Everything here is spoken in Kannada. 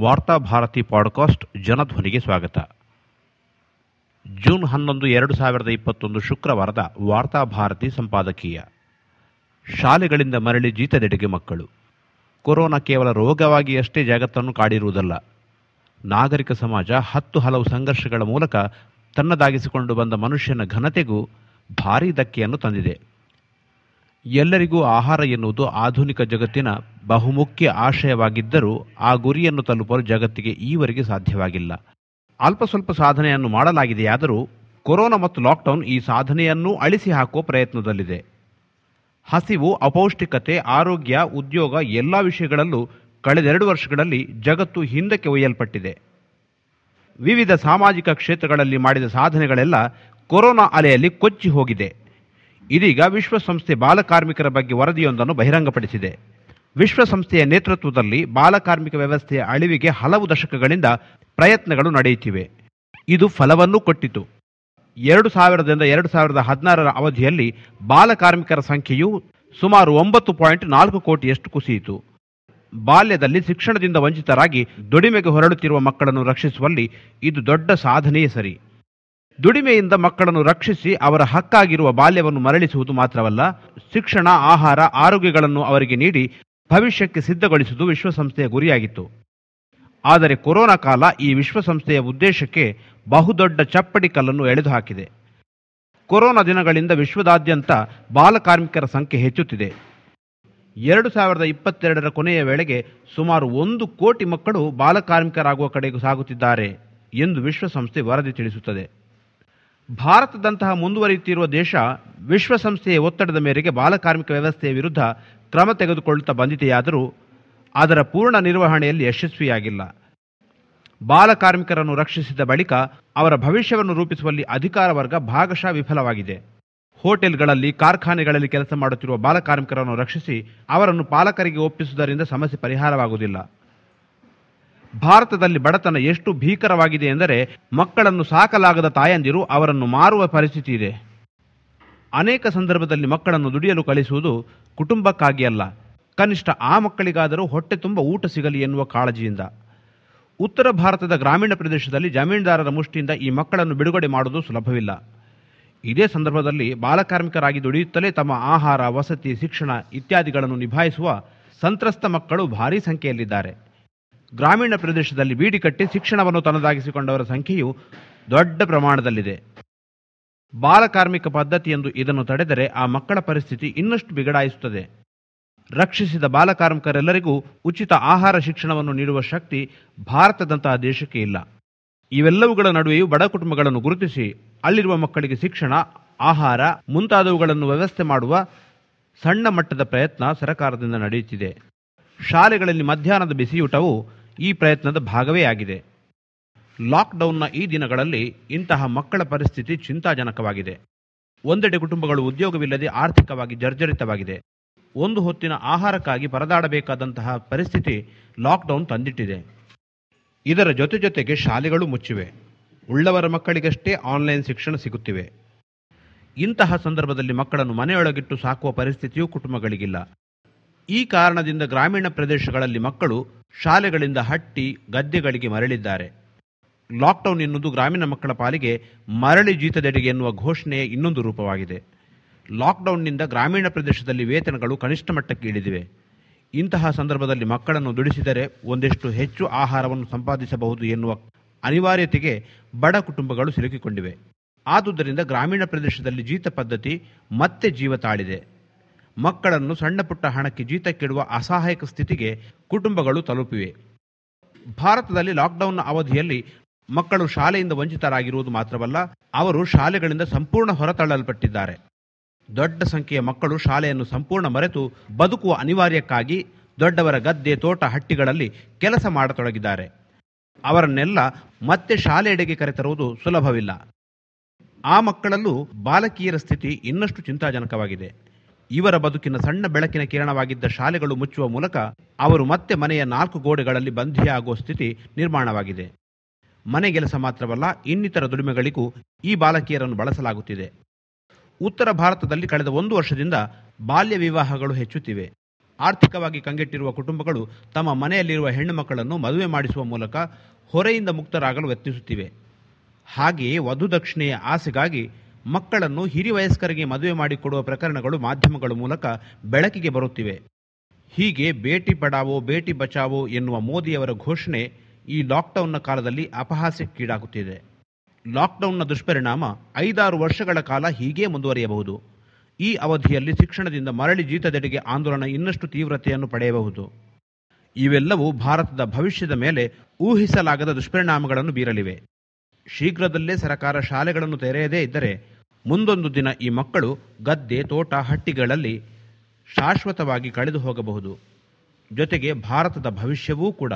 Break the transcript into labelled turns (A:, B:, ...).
A: ವಾರ್ತಾಭಾರತಿ ಪಾಡ್ಕಾಸ್ಟ್ ಜನಧ್ವನಿಗೆ ಸ್ವಾಗತ. ಜೂನ್ ಹನ್ನೊಂದು, ಎರಡು ಸಾವಿರದ ಇಪ್ಪತ್ತೊಂದು ಶುಕ್ರವಾರದ ವಾರ್ತಾಭಾರತಿ ಸಂಪಾದಕೀಯ. ಶಾಲೆಗಳಿಂದ ಮರಳಿ ಜೀತದೆಡೆಗೆ ಮಕ್ಕಳು. ಕೊರೋನಾ ಕೇವಲ ರೋಗವಾಗಿ ಅಷ್ಟೇ ಜಗತ್ತನ್ನು ಕಾಡಿರುವುದಲ್ಲ. ನಾಗರಿಕ ಸಮಾಜ ಹತ್ತು ಹಲವು ಸಂಘರ್ಷಗಳ ಮೂಲಕ ತನ್ನದಾಗಿಸಿಕೊಂಡು ಬಂದ ಮನುಷ್ಯನ ಘನತೆಗೂ ಭಾರೀ ಧಕ್ಕೆಯನ್ನು ತಂದಿದೆ. ಎಲ್ಲರಿಗೂ ಆಹಾರ ಎನ್ನುವುದು ಆಧುನಿಕ ಜಗತ್ತಿನ ಬಹುಮುಖ್ಯ ಆಶಯವಾಗಿದ್ದರೂ ಆ ಗುರಿಯನ್ನು ತಲುಪಲು ಜಗತ್ತಿಗೆ ಈವರೆಗೆ ಸಾಧ್ಯವಾಗಿಲ್ಲ. ಅಲ್ಪ ಸ್ವಲ್ಪ ಸಾಧನೆಯನ್ನು ಮಾಡಲಾಗಿದೆಯಾದರೂ ಕೊರೋನಾ ಮತ್ತು ಲಾಕ್ಡೌನ್ ಈ ಸಾಧನೆಯನ್ನೂ ಅಳಿಸಿ ಹಾಕುವ ಪ್ರಯತ್ನದಲ್ಲಿದೆ. ಹಸಿವು, ಅಪೌಷ್ಟಿಕತೆ, ಆರೋಗ್ಯ, ಉದ್ಯೋಗ ಎಲ್ಲ ವಿಷಯಗಳಲ್ಲೂ ಕಳೆದೆರಡು ವರ್ಷಗಳಲ್ಲಿ ಜಗತ್ತು ಹಿಂದಕ್ಕೆ ಒಯ್ಯಲ್ಪಟ್ಟಿದೆ. ವಿವಿಧ ಸಾಮಾಜಿಕ ಕ್ಷೇತ್ರಗಳಲ್ಲಿ ಮಾಡಿದ ಸಾಧನೆಗಳೆಲ್ಲ ಕೊರೋನಾ ಅಲೆಯಲ್ಲಿ ಕೊಚ್ಚಿ ಹೋಗಿದೆ. ಇದೀಗ ವಿಶ್ವಸಂಸ್ಥೆ ಬಾಲಕಾರ್ಮಿಕರ ಬಗ್ಗೆ ವರದಿಯೊಂದನ್ನು ಬಹಿರಂಗಪಡಿಸಿದೆ. ವಿಶ್ವಸಂಸ್ಥೆಯ ನೇತೃತ್ವದಲ್ಲಿ ಬಾಲಕಾರ್ಮಿಕ ವ್ಯವಸ್ಥೆಯ ಅಳಿವಿಗೆ ಹಲವು ದಶಕಗಳಿಂದ ಪ್ರಯತ್ನಗಳು ನಡೆಯುತ್ತಿವೆ. ಇದು ಫಲವನ್ನೂ ಕೊಟ್ಟಿತು. ಎರಡು ಸಾವಿರದಿಂದ ಎರಡು ಸಾವಿರದ ಹದಿನಾರರ ಅವಧಿಯಲ್ಲಿ ಬಾಲಕಾರ್ಮಿಕರ ಸಂಖ್ಯೆಯು ಸುಮಾರು ಒಂಬತ್ತು ಪಾಯಿಂಟ್ ನಾಲ್ಕು ಕೋಟಿಯಷ್ಟು ಕುಸಿಯಿತು. ಬಾಲ್ಯದಲ್ಲಿ ಶಿಕ್ಷಣದಿಂದ ವಂಚಿತರಾಗಿ ದುಡಿಮೆಗೆ ಹೊರಡುತ್ತಿರುವ ಮಕ್ಕಳನ್ನು ರಕ್ಷಿಸುವಲ್ಲಿ ಇದು ದೊಡ್ಡ ಸಾಧನೆಯೇ ಸರಿ. ದುಡಿಮೆಯಿಂದ ಮಕ್ಕಳನ್ನು ರಕ್ಷಿಸಿ ಅವರ ಹಕ್ಕಾಗಿರುವ ಬಾಲ್ಯವನ್ನು ಮರಳಿಸುವುದು ಮಾತ್ರವಲ್ಲ, ಶಿಕ್ಷಣ, ಆಹಾರ, ಆರೋಗ್ಯಗಳನ್ನು ಅವರಿಗೆ ನೀಡಿ ಭವಿಷ್ಯಕ್ಕೆ ಸಿದ್ಧಗೊಳಿಸುವುದು ವಿಶ್ವಸಂಸ್ಥೆಯ ಗುರಿಯಾಗಿತ್ತು. ಆದರೆ ಕೊರೋನಾ ಕಾಲ ಈ ವಿಶ್ವಸಂಸ್ಥೆಯ ಉದ್ದೇಶಕ್ಕೆ ಬಹುದೊಡ್ಡ ಚಪ್ಪಡಿ ಕಲ್ಲನ್ನು ಎಳೆದು ಹಾಕಿದೆ ಕೊರೋನಾ ದಿನಗಳಿಂದ ವಿಶ್ವದಾದ್ಯಂತ ಬಾಲಕಾರ್ಮಿಕರ ಸಂಖ್ಯೆ ಹೆಚ್ಚುತ್ತಿದೆ. ಎರಡು ಸಾವಿರದ ಇಪ್ಪತ್ತೆರಡರ ಕೊನೆಯ ವೇಳೆಗೆ ಸುಮಾರು ಒಂದು ಕೋಟಿ ಮಕ್ಕಳು ಬಾಲಕಾರ್ಮಿಕರಾಗುವ ಕಡೆಗೂ ಸಾಗುತ್ತಿದ್ದಾರೆ ಎಂದು ವಿಶ್ವಸಂಸ್ಥೆ ವರದಿ ತಿಳಿಸುತ್ತದೆ. ಭಾರತದಂತಹ ಮುಂದುವರಿಯುತ್ತಿರುವ ದೇಶ ವಿಶ್ವಸಂಸ್ಥೆಯ ಒತ್ತಡದ ಮೇರೆಗೆ ಬಾಲಕಾರ್ಮಿಕ ವ್ಯವಸ್ಥೆಯ ವಿರುದ್ಧ ಕ್ರಮ ತೆಗೆದುಕೊಳ್ಳುತ್ತಾ ಬಂದಿದೆಯಾದರೂ ಅದರ ಪೂರ್ಣ ನಿರ್ವಹಣೆಯಲ್ಲಿ ಯಶಸ್ವಿಯಾಗಿಲ್ಲ. ಬಾಲಕಾರ್ಮಿಕರನ್ನು ರಕ್ಷಿಸಿದ ಬಳಿಕ ಅವರ ಭವಿಷ್ಯವನ್ನು ರೂಪಿಸುವಲ್ಲಿ ಅಧಿಕಾರ ವರ್ಗ ಭಾಗಶಃ ವಿಫಲವಾಗಿದೆ. ಹೋಟೆಲ್ಗಳಲ್ಲಿ, ಕಾರ್ಖಾನೆಗಳಲ್ಲಿ ಕೆಲಸ ಮಾಡುತ್ತಿರುವ ಬಾಲಕಾರ್ಮಿಕರನ್ನು ರಕ್ಷಿಸಿ ಅವರನ್ನು ಪಾಲಕರಿಗೆ ಒಪ್ಪಿಸುವುದರಿಂದ ಸಮಸ್ಯೆ ಪರಿಹಾರವಾಗುವುದಿಲ್ಲ. ಭಾರತದಲ್ಲಿ ಬಡತನ ಎಷ್ಟು ಭೀಕರವಾಗಿದೆ ಎಂದರೆ ಮಕ್ಕಳನ್ನು ಸಾಕಲಾಗದ ತಾಯಂದಿರು ಅವರನ್ನು ಮಾರುವ ಪರಿಸ್ಥಿತಿ ಇದೆ. ಅನೇಕ ಸಂದರ್ಭದಲ್ಲಿ ಮಕ್ಕಳನ್ನು ದುಡಿಯಲು ಕಳಿಸುವುದು ಕುಟುಂಬಕ್ಕಾಗಿ ಅಲ್ಲ. ಕನಿಷ್ಠ ಆ ಮಕ್ಕಳಿಗಾದರೂ ಹೊಟ್ಟೆ ತುಂಬ ಊಟ ಸಿಗಲಿ ಎನ್ನುವ ಕಾಳಜಿಯಿಂದ. ಉತ್ತರ ಭಾರತದ ಗ್ರಾಮೀಣ ಪ್ರದೇಶದಲ್ಲಿ ಜಮೀನ್ದಾರರ ಮುಷ್ಟಿಯಿಂದ ಈ ಮಕ್ಕಳನ್ನು ಬಿಡುಗಡೆ ಮಾಡುವುದು ಸುಲಭವಿಲ್ಲ. ಇದೇ ಸಂದರ್ಭದಲ್ಲಿ ಬಾಲಕಾರ್ಮಿಕರಾಗಿ ದುಡಿಯುತ್ತಲೇ ತಮ್ಮ ಆಹಾರ, ವಸತಿ, ಶಿಕ್ಷಣ ಇತ್ಯಾದಿಗಳನ್ನು ನಿಭಾಯಿಸುವ ಸಂತ್ರಸ್ತ ಮಕ್ಕಳು ಭಾರೀ ಸಂಖ್ಯೆಯಲ್ಲಿದ್ದಾರೆ. ಗ್ರಾಮೀಣ ಪ್ರದೇಶದಲ್ಲಿ ಬೀಡಿ ಕಟ್ಟಿ ಶಿಕ್ಷಣವನ್ನು ತನ್ನದಾಗಿಸಿಕೊಂಡವರ ಸಂಖ್ಯೆಯು ದೊಡ್ಡ ಪ್ರಮಾಣದಲ್ಲಿದೆ. ಬಾಲಕಾರ್ಮಿಕ ಪದ್ಧತಿ ಎಂದು ಇದನ್ನು ತಡೆದರೆ ಆ ಮಕ್ಕಳ ಪರಿಸ್ಥಿತಿ ಇನ್ನಷ್ಟು ಬಿಗಡಾಯಿಸುತ್ತದೆ. ರಕ್ಷಿಸಿದ ಬಾಲಕಾರ್ಮಿಕರೆಲ್ಲರಿಗೂ ಉಚಿತ ಆಹಾರ ಶಿಕ್ಷಣವನ್ನು ನೀಡುವ ಶಕ್ತಿ ಭಾರತದಂತಹ ದೇಶಕ್ಕೆ ಇಲ್ಲ. ಇವೆಲ್ಲವುಗಳ ನಡುವೆಯೂ ಬಡ ಕುಟುಂಬಗಳನ್ನು ಗುರುತಿಸಿ, ಅಲ್ಲಿರುವ ಮಕ್ಕಳಿಗೆ ಶಿಕ್ಷಣ, ಆಹಾರ, ಮುಂತಾದವುಗಳನ್ನು ವ್ಯವಸ್ಥೆ ಮಾಡುವ ಸಣ್ಣ ಮಟ್ಟದ ಪ್ರಯತ್ನ ಸರಕಾರದಿಂದ ನಡೆಯುತ್ತಿದೆ. ಶಾಲೆಗಳಲ್ಲಿ ಮಧ್ಯಾಹ್ನದ ಬಿಸಿಯೂಟವು ಈ ಪ್ರಯತ್ನದ ಭಾಗವೇ ಆಗಿದೆ. ಲಾಕ್ಡೌನ್ನ ಈ ದಿನಗಳಲ್ಲಿ ಇಂತಹ ಮಕ್ಕಳ ಪರಿಸ್ಥಿತಿ ಚಿಂತಾಜನಕವಾಗಿದೆ. ಒಂದೆಡೆ ಕುಟುಂಬಗಳು ಉದ್ಯೋಗವಿಲ್ಲದೆ ಆರ್ಥಿಕವಾಗಿ ಜರ್ಜರಿತವಾಗಿದೆ. ಒಂದು ಹೊತ್ತಿನ ಆಹಾರಕ್ಕಾಗಿ ಪರದಾಡಬೇಕಾದಂತಹ ಪರಿಸ್ಥಿತಿ ಲಾಕ್ಡೌನ್ ತಂದಿಟ್ಟಿದೆ. ಇದರ ಜೊತೆ ಜೊತೆಗೆ ಶಾಲೆಗಳು ಮುಚ್ಚಿವೆ. ಉಳ್ಳವರ ಮಕ್ಕಳಿಗಷ್ಟೇ ಆನ್ಲೈನ್ ಶಿಕ್ಷಣ ಸಿಗುತ್ತಿವೆ. ಇಂತಹ ಸಂದರ್ಭದಲ್ಲಿ ಮಕ್ಕಳನ್ನು ಮನೆಯೊಳಗಿಟ್ಟು ಸಾಕುವ ಪರಿಸ್ಥಿತಿಯೂ ಕುಟುಂಬಗಳಿಗಿಲ್ಲ. ಈ ಕಾರಣದಿಂದ ಗ್ರಾಮೀಣ ಪ್ರದೇಶಗಳಲ್ಲಿ ಮಕ್ಕಳು ಶಾಲೆಗಳಿಂದ ಹಟ್ಟಿ ಗದ್ದೆಗಳಿಗೆ ಮರಳಿದ್ದಾರೆ. ಲಾಕ್ಡೌನ್ ಎನ್ನುವುದು ಗ್ರಾಮೀಣ ಮಕ್ಕಳ ಪಾಲಿಗೆ ಮರಳಿ ಜೀತದೆಡೆಗೆ ಎನ್ನುವ ಘೋಷಣೆಯ ಇನ್ನೊಂದು ರೂಪವಾಗಿದೆ. ಲಾಕ್ಡೌನ್ನಿಂದ ಗ್ರಾಮೀಣ ಪ್ರದೇಶದಲ್ಲಿ ವೇತನಗಳು ಕನಿಷ್ಠ ಮಟ್ಟಕ್ಕೆ ಇಳಿದಿವೆ. ಇಂತಹ ಸಂದರ್ಭದಲ್ಲಿ ಮಕ್ಕಳನ್ನು ದುಡಿಸಿದರೆ ಒಂದಷ್ಟು ಹೆಚ್ಚು ಆಹಾರವನ್ನು ಸಂಪಾದಿಸಬಹುದು ಎನ್ನುವ ಅನಿವಾರ್ಯತೆಗೆ ಬಡ ಕುಟುಂಬಗಳು ಸಿಲುಕಿಕೊಂಡಿವೆ. ಆದುದರಿಂದ ಗ್ರಾಮೀಣ ಪ್ರದೇಶದಲ್ಲಿ ಜೀತ ಪದ್ಧತಿ ಮತ್ತೆ ಜೀವ ತಾಳಿದೆ. ಮಕ್ಕಳನ್ನು ಸಣ್ಣ ಪುಟ್ಟ ಹಣಕ್ಕೆ ಜೀತಕ್ಕಿಡುವ ಅಸಹಾಯಕ ಸ್ಥಿತಿಗೆ ಕುಟುಂಬಗಳು ತಲುಪಿವೆ. ಭಾರತದಲ್ಲಿ ಲಾಕ್ಡೌನ್ನ ಅವಧಿಯಲ್ಲಿ ಮಕ್ಕಳು ಶಾಲೆಯಿಂದ ವಂಚಿತರಾಗಿರುವುದು ಮಾತ್ರವಲ್ಲ, ಅವರು ಶಾಲೆಗಳಿಂದ ಸಂಪೂರ್ಣ ಹೊರತಳ್ಳಲ್ಪಟ್ಟಿದ್ದಾರೆ. ದೊಡ್ಡ ಸಂಖ್ಯೆಯ ಮಕ್ಕಳು ಶಾಲೆಯನ್ನು ಸಂಪೂರ್ಣ ಮರೆತು ಬದುಕುವ ಅನಿವಾರ್ಯಕ್ಕಾಗಿ ದೊಡ್ಡವರ ಗದ್ದೆ, ತೋಟ, ಹಟ್ಟಿಗಳಲ್ಲಿ ಕೆಲಸ ಮಾಡತೊಡಗಿದ್ದಾರೆ. ಅವರನ್ನೆಲ್ಲ ಮತ್ತೆ ಶಾಲೆಯೆಡೆಗೆ ಕರೆತರುವುದು ಸುಲಭವಿಲ್ಲ. ಆ ಮಕ್ಕಳಲ್ಲೂ ಬಾಲಕಿಯರ ಸ್ಥಿತಿ ಇನ್ನಷ್ಟು ಚಿಂತಾಜನಕವಾಗಿದೆ. ಇವರ ಬದುಕಿನ ಸಣ್ಣ ಬೆಳಕಿನ ಕಿರಣವಾಗಿದ್ದ ಶಾಲೆಗಳು ಮುಚ್ಚುವ ಮೂಲಕ ಅವರು ಮತ್ತೆ ಮನೆಯ ನಾಲ್ಕು ಗೋಡೆಗಳಲ್ಲಿ ಬಂಧಿಯಾಗುವ ಸ್ಥಿತಿ ನಿರ್ಮಾಣವಾಗಿದೆ. ಮನೆ ಕೆಲಸ ಮಾತ್ರವಲ್ಲ, ಇನ್ನಿತರ ದುಡಿಮೆಗಳಿಗೂ ಈ ಬಾಲಕಿಯರನ್ನು ಬಳಸಲಾಗುತ್ತಿದೆ. ಉತ್ತರ ಭಾರತದಲ್ಲಿ ಕಳೆದ ಒಂದು ವರ್ಷದಿಂದ ಬಾಲ್ಯ ವಿವಾಹಗಳು ಹೆಚ್ಚುತ್ತಿವೆ. ಆರ್ಥಿಕವಾಗಿ ಕಂಗೆಟ್ಟಿರುವ ಕುಟುಂಬಗಳು ತಮ್ಮ ಮನೆಯಲ್ಲಿರುವ ಹೆಣ್ಣು ಮಕ್ಕಳನ್ನು ಮದುವೆ ಮಾಡಿಸುವ ಮೂಲಕ ಹೊರೆಯಿಂದ ಮುಕ್ತರಾಗಲು ಯತ್ನಿಸುತ್ತಿವೆ. ಹಾಗೆಯೇ ವಧುದಕ್ಷಿಣೆಯ ಆಸೆಗಾಗಿ ಮಕ್ಕಳನ್ನು ಹಿರಿವಯಸ್ಕರಿಗೆ ಮದುವೆ ಮಾಡಿಕೊಡುವ ಪ್ರಕರಣಗಳು ಮಾಧ್ಯಮಗಳ ಮೂಲಕ ಬೆಳಕಿಗೆ ಬರುತ್ತಿವೆ. ಹೀಗೆ ಬೇಟಿ ಪಡಾವೋ, ಬೇಟಿ ಬಚಾವೋ ಎನ್ನುವ ಮೋದಿಯವರ ಘೋಷಣೆ ಈ ಲಾಕ್ಡೌನ್ನ ಕಾಲದಲ್ಲಿ ಅಪಹಾಸ್ಯಕ್ಕೀಡಾಗುತ್ತಿದೆ. ಲಾಕ್ಡೌನ್ನ ದುಷ್ಪರಿಣಾಮ ಐದಾರು ವರ್ಷಗಳ ಕಾಲ ಹೀಗೇ ಮುಂದುವರಿಯಬಹುದು. ಈ ಅವಧಿಯಲ್ಲಿ ಶಿಕ್ಷಣದಿಂದ ಮರಳಿ ಜೀತದೆಡೆಗೆ ಆಂದೋಲನ ಇನ್ನಷ್ಟು ತೀವ್ರತೆಯನ್ನು ಪಡೆಯಬಹುದು. ಇವೆಲ್ಲವೂ ಭಾರತದ ಭವಿಷ್ಯದ ಮೇಲೆ ಊಹಿಸಲಾಗದ ದುಷ್ಪರಿಣಾಮಗಳನ್ನು ಬೀರಲಿವೆ. ಶೀಘ್ರದಲ್ಲೇ ಸರಕಾರ ಶಾಲೆಗಳನ್ನು ತೆರೆಯದೇ ಇದ್ದರೆ ಮುಂದೊಂದು ದಿನ ಈ ಮಕ್ಕಳು ಗದ್ದೆ ತೋಟ ಹಟ್ಟಿಗಳಲ್ಲಿ ಶಾಶ್ವತವಾಗಿ ಕಳೆದು ಹೋಗಬಹುದು. ಜೊತೆಗೆ ಭಾರತದ ಭವಿಷ್ಯವೂ ಕೂಡ.